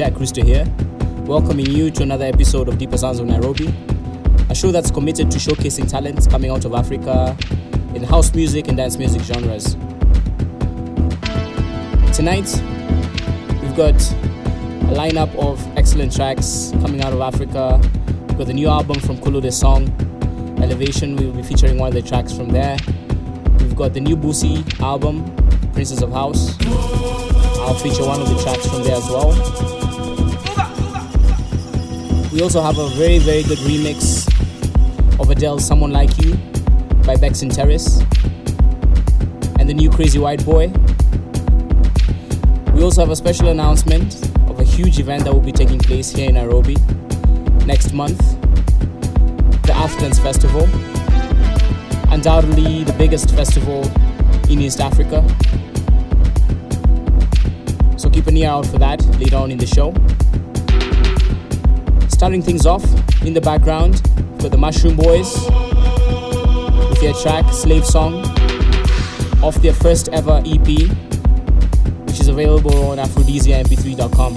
Jack Rooster here, welcoming you to another episode of Deeper Sounds of Nairobi, a show that's committed to showcasing talents coming out of Africa in house music and dance music genres. Tonight, we've got a lineup of excellent tracks coming out of Africa. We've got the new album from Culoe De Song, Elevation. We will be featuring one of the tracks from there. We've got the new Bucie album, Princess of House. I'll feature one of the tracks from there as well. We also have a very, very good remix of Adele's Someone Like You by Bex and Terrace and the new Crazy White Boy. We also have a special announcement of a huge event that will be taking place here in Nairobi next month the Africans Festival. Undoubtedly the biggest festival in East Africa. So keep an ear out for that later on in the show. Starting things off in the background for the Mushroom Boys with their track Slave Song off their first ever EP, which is available on aphrodisiamp3.com.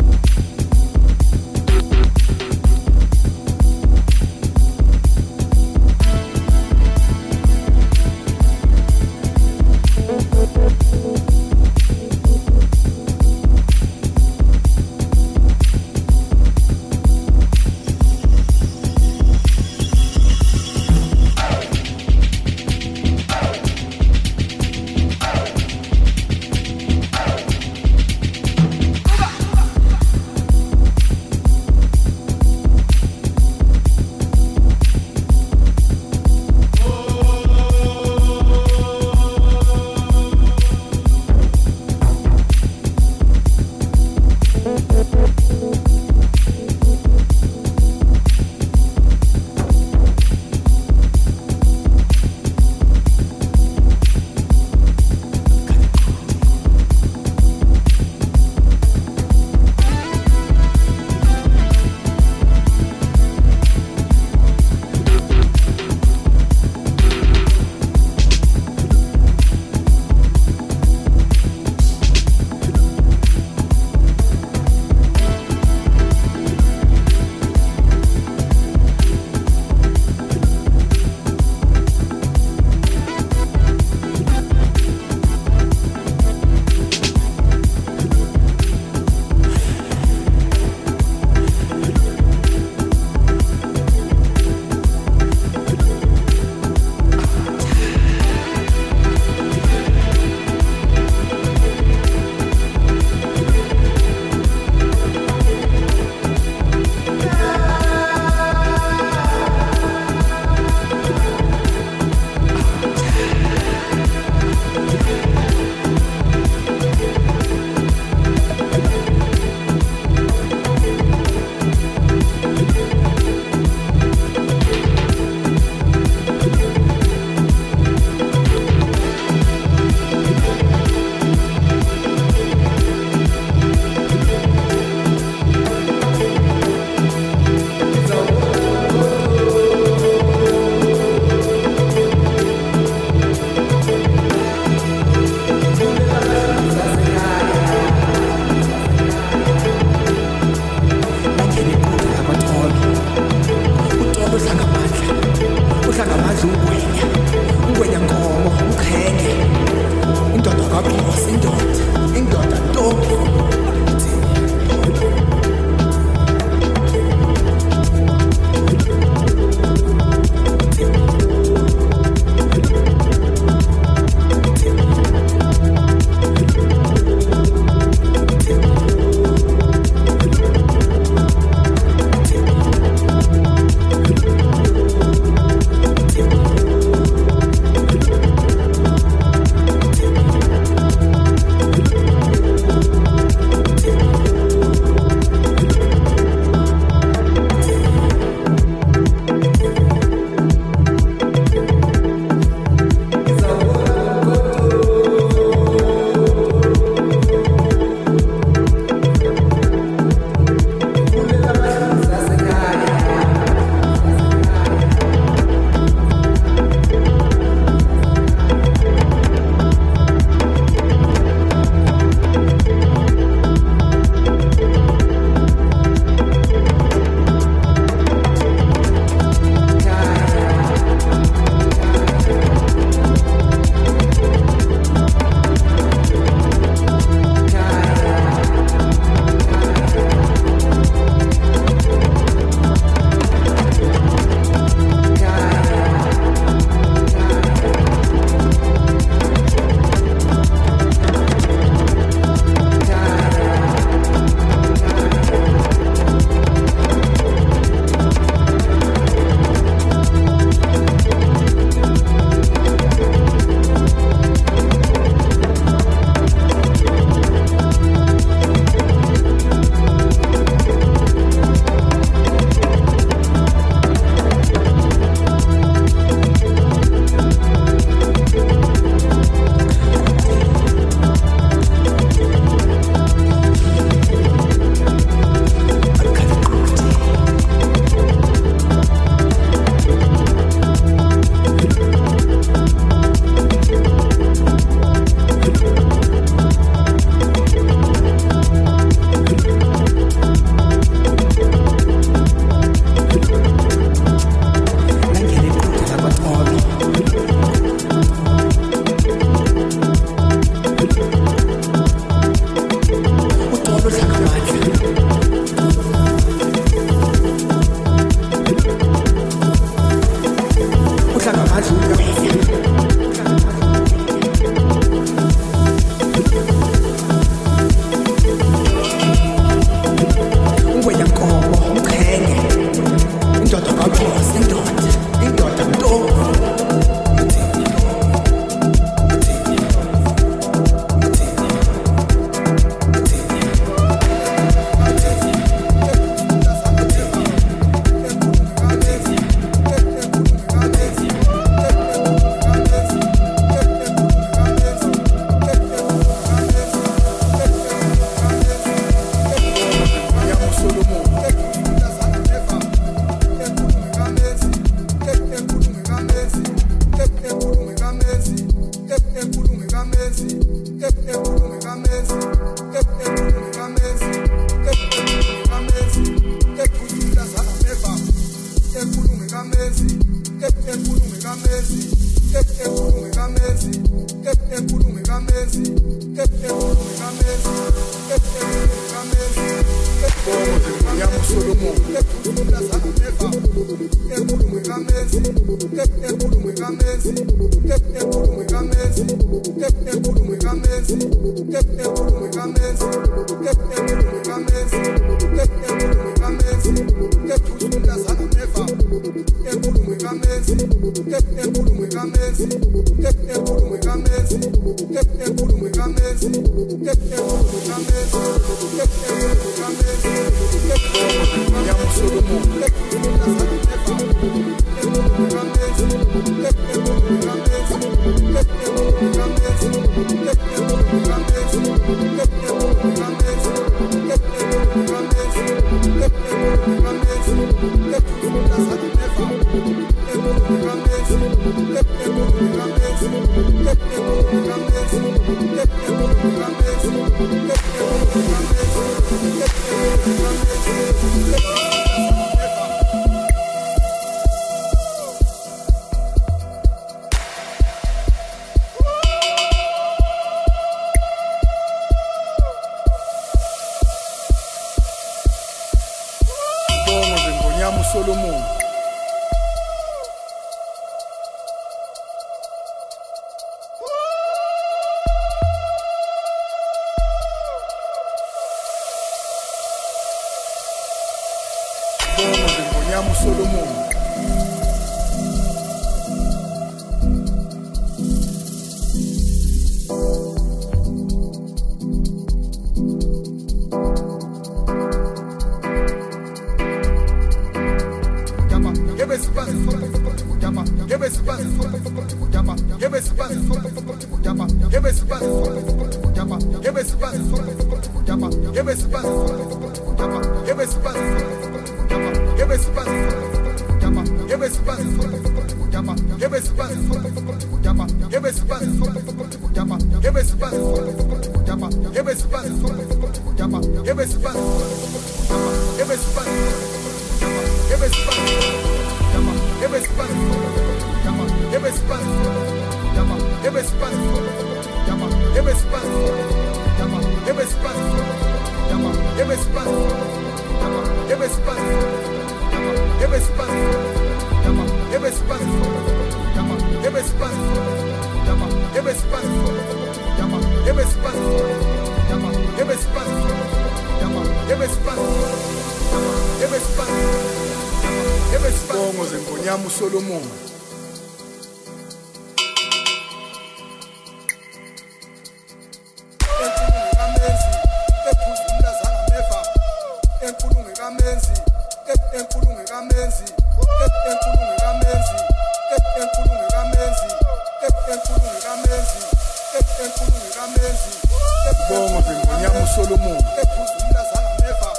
uSolomon ephuzu umlazana neva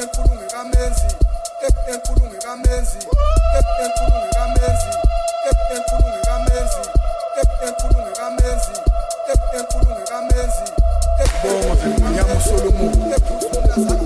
enkulungu kamenzi enkulungu kamenzi enkulungu kamenzi enkulungu kamenzi enkulungu kamenzi enkulungu kamenzi bonga ngiyamsolomon ephuzu umlazana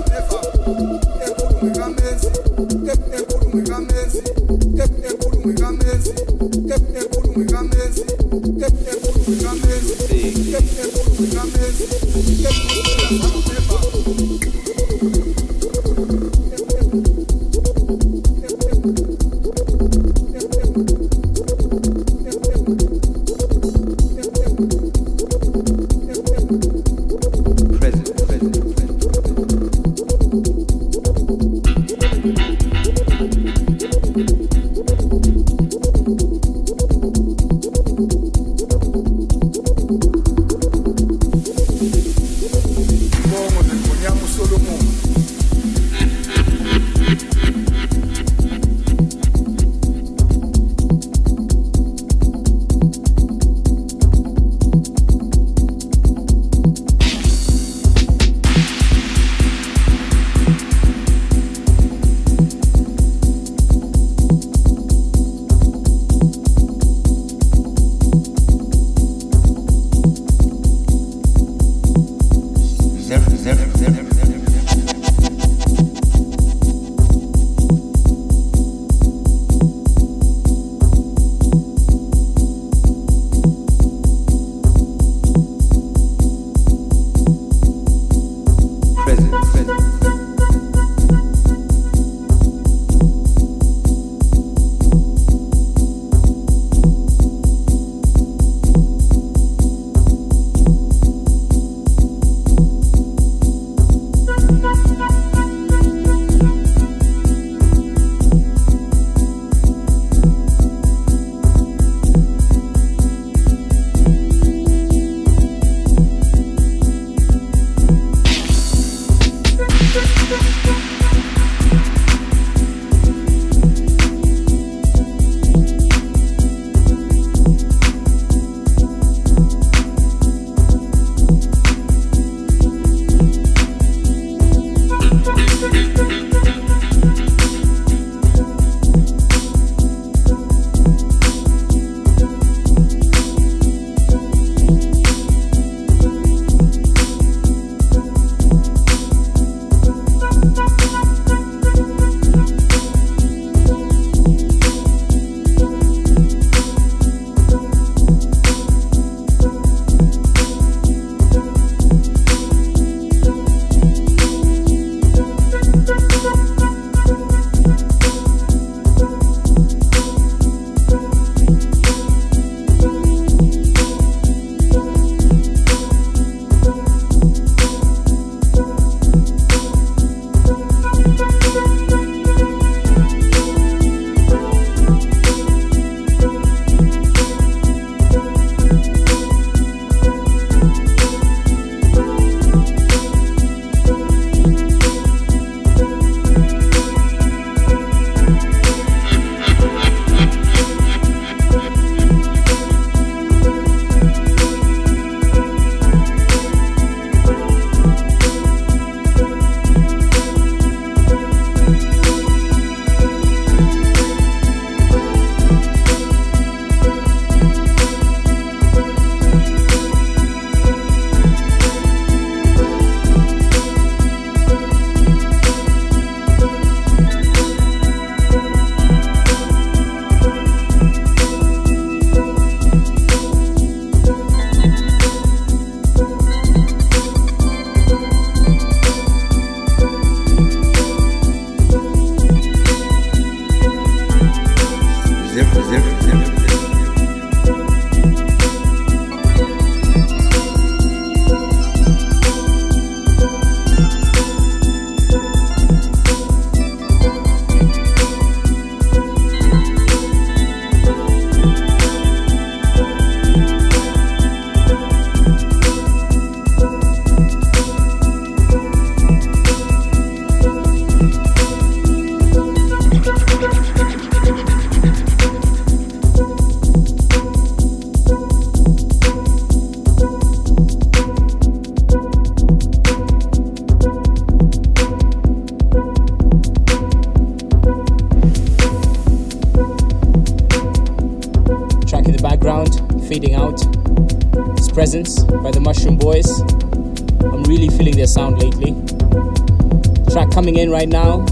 in right now.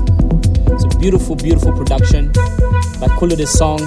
It's a beautiful, beautiful production by Culoe De Song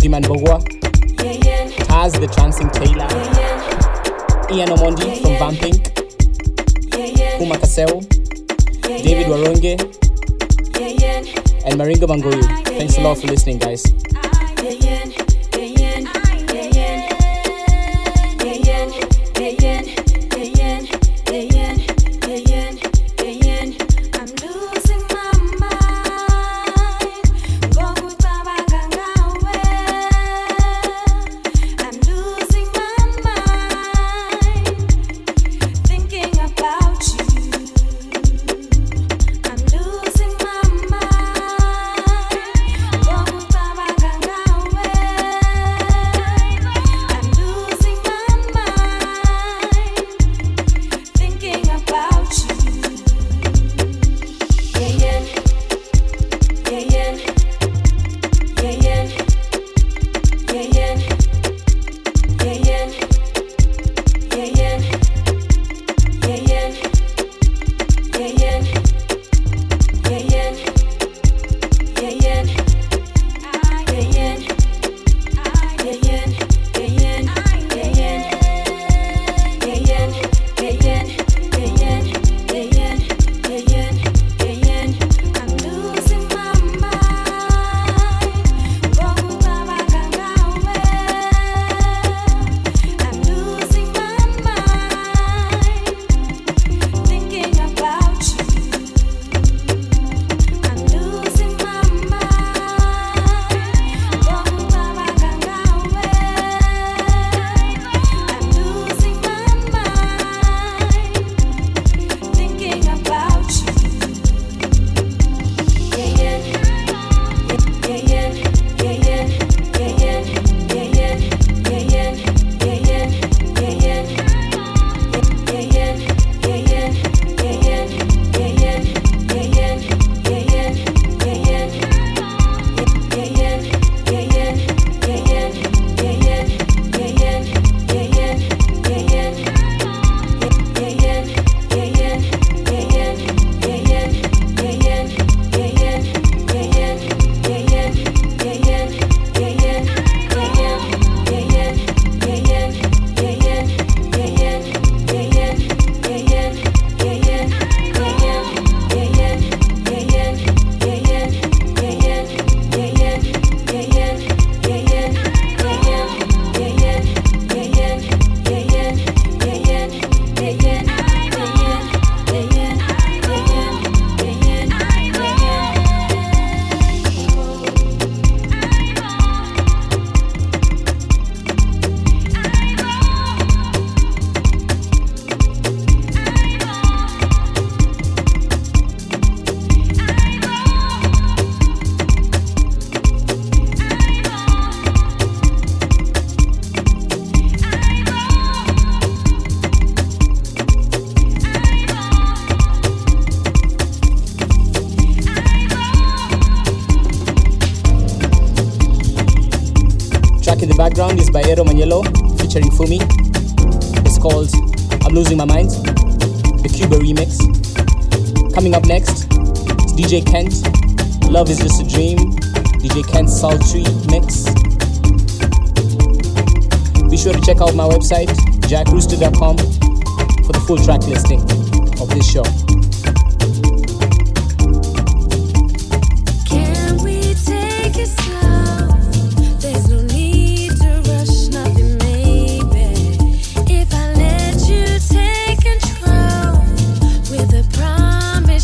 Moziman Bogwa, Taz the Trancing Taylor, Ian Omondi from Vamping, Kuma Kaseo, David Waronge, and Maringo Bangoyu. Thanks a lot for listening, guys.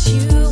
you.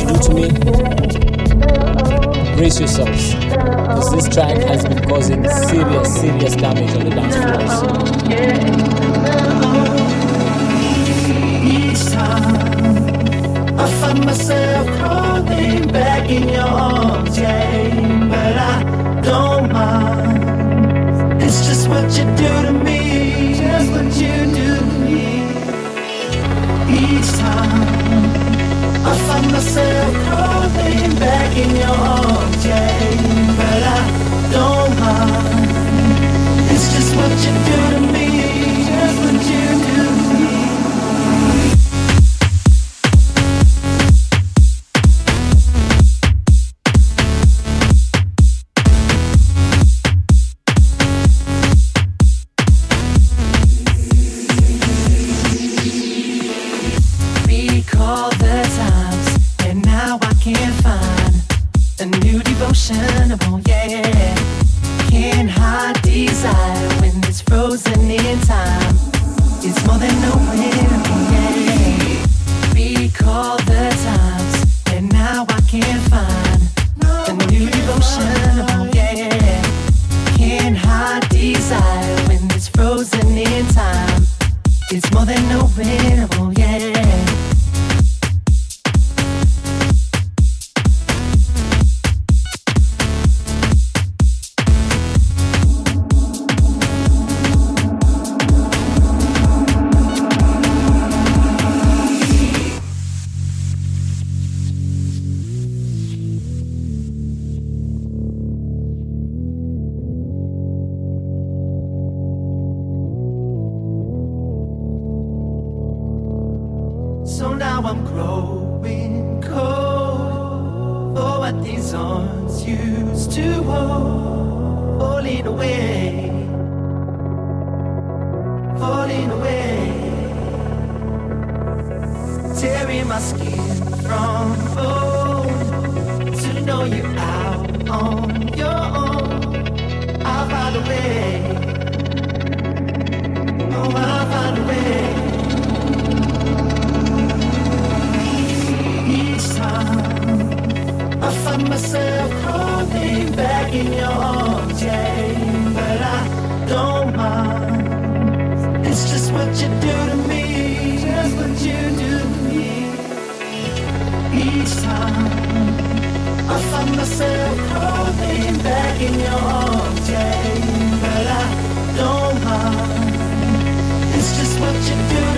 you do to me? Brace yourselves, because this track has been causing serious, serious damage on the dance floors. I find myself crawling back in your arms, yeah, but I don't mind. It's just what you do to me, just what you do to me each time. I find myself crawling back in your arms, yeah. But I don't mind. It's just what you do to me, just what you. I'm growing cold. For what these arms used to hold, falling away, falling away, tearing my skin from bone to know you. find myself crawling back in your arms, yeah. But I don't mind. It's just what you do to me, just what you do to me. Each time I find myself crawling back in your arms, yeah. But I don't mind. It's just what you do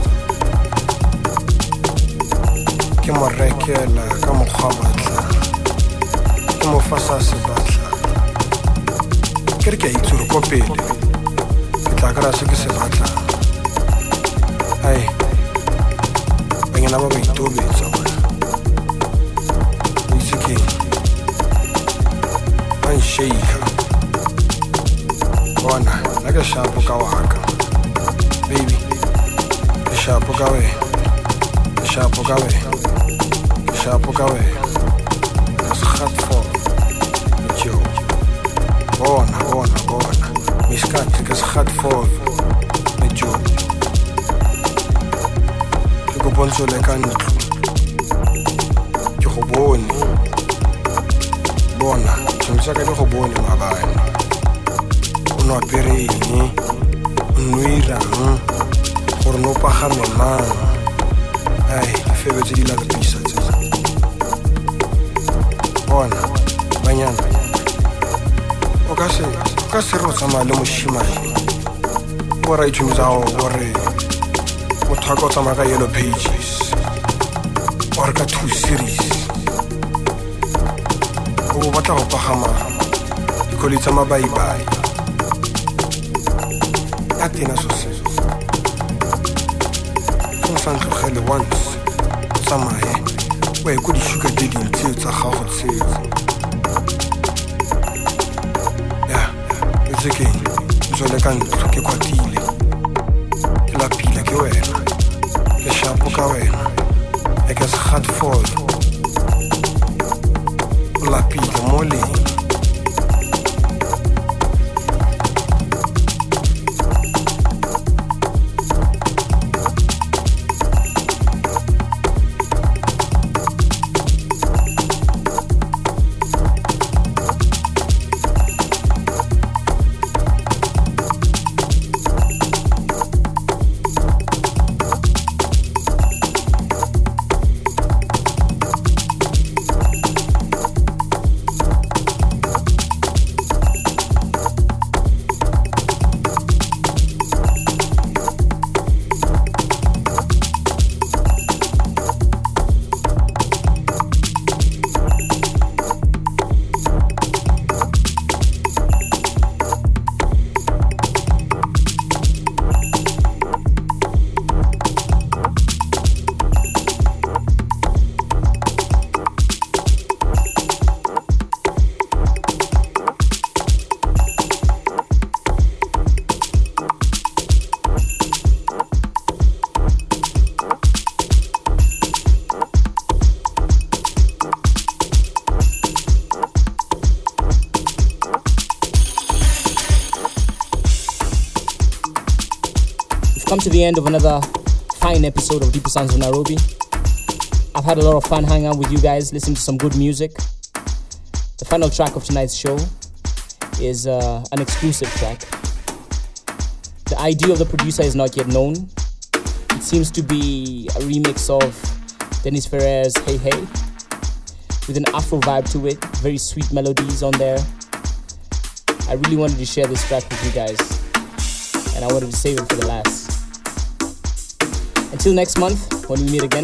ke mo rekela ka mokgwa batla ke mo fasa se batla ke re ke a itse gore ko pele ke tla kry-a se ke se batlang. Ai banyana ba ba itobetsa wena o itse keng ba nshaika bona nna ke shapo ka waka baby ke shapo ka wena ke shapo ka wena ke shapo ka wena ke segatfo jo bona bona bona miskati ke segatfo jo ke kopontso le ka ntlo ke go bone bona tshwanetse ka di go bone mabane o no apere eng o nwirang gore no pagame mang ai di lapisa bona banyana. O ka se o ka se re o tsamaya le moshimane o ra itshomisa go gore motho a ka o tsamaya ka yellow pages or ka two series. O bo batla go pagama dikgoli tsa mabaibai. Ya tena so se sa ntlogele once o tsamaye o ye ko di-sugar dading tseo tsa gago tseo ya etse keng ntswele ka ntlo ke kwatile ke lapile ke wena ke shapo ka wena e ke segatfall o lapile mo leng end of another fine episode of Deeper Sounds of Nairobi. I've had a lot of fun hanging out with you guys, listening to some good music. The final track of tonight's show is uh, an exclusive track. The ID of the producer is not yet known. It seems to be a remix of Dennis Ferrer's Hey Hey with an Afro vibe to it, very sweet melodies on there. I really wanted to share this track with you guys, and I wanted to save it for the last. Until next month, when we meet again,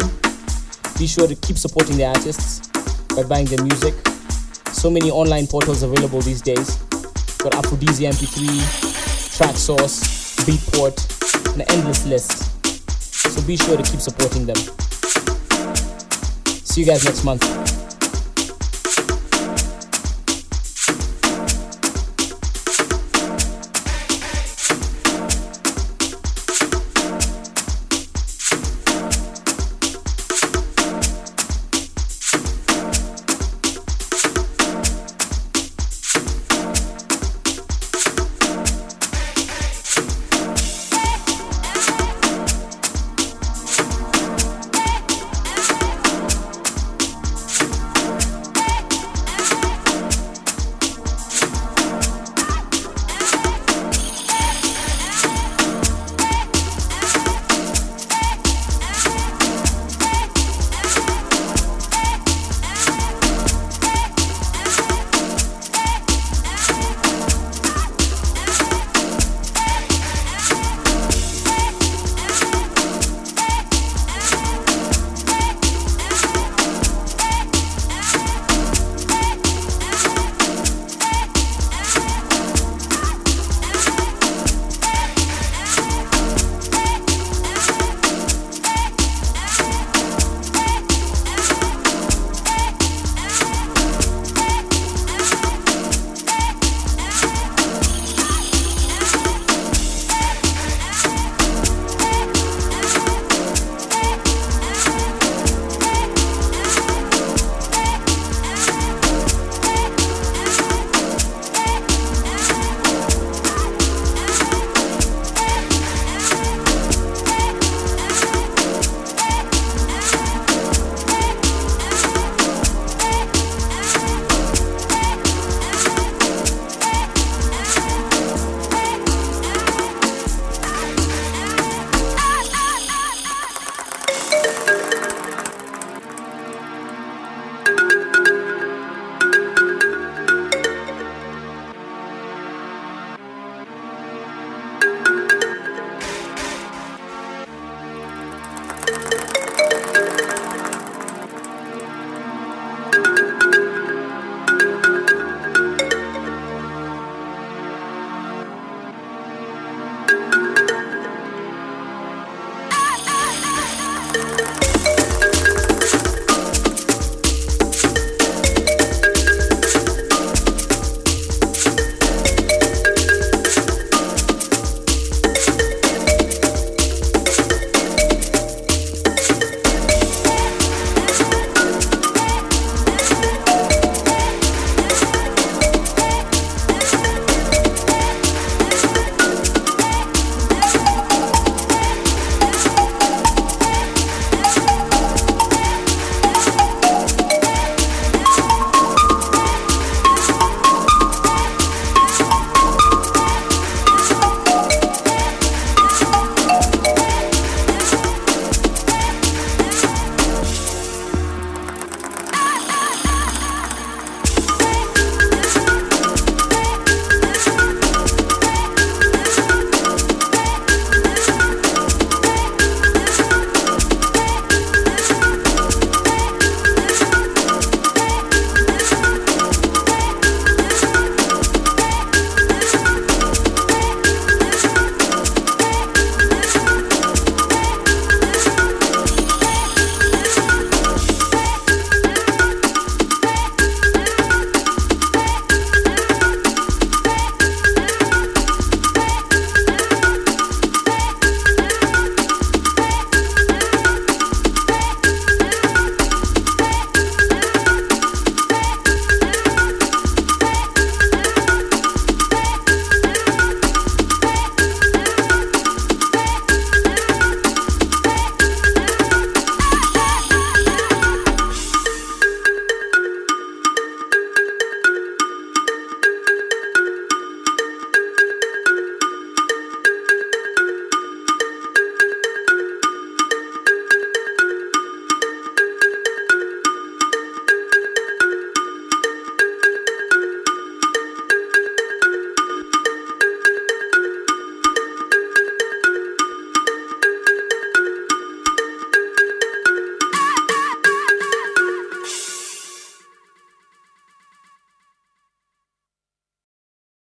be sure to keep supporting the artists by buying their music. So many online portals available these days. Got Aphrodisia MP3, Traxsource, Beatport, an endless list. So be sure to keep supporting them. See you guys next month.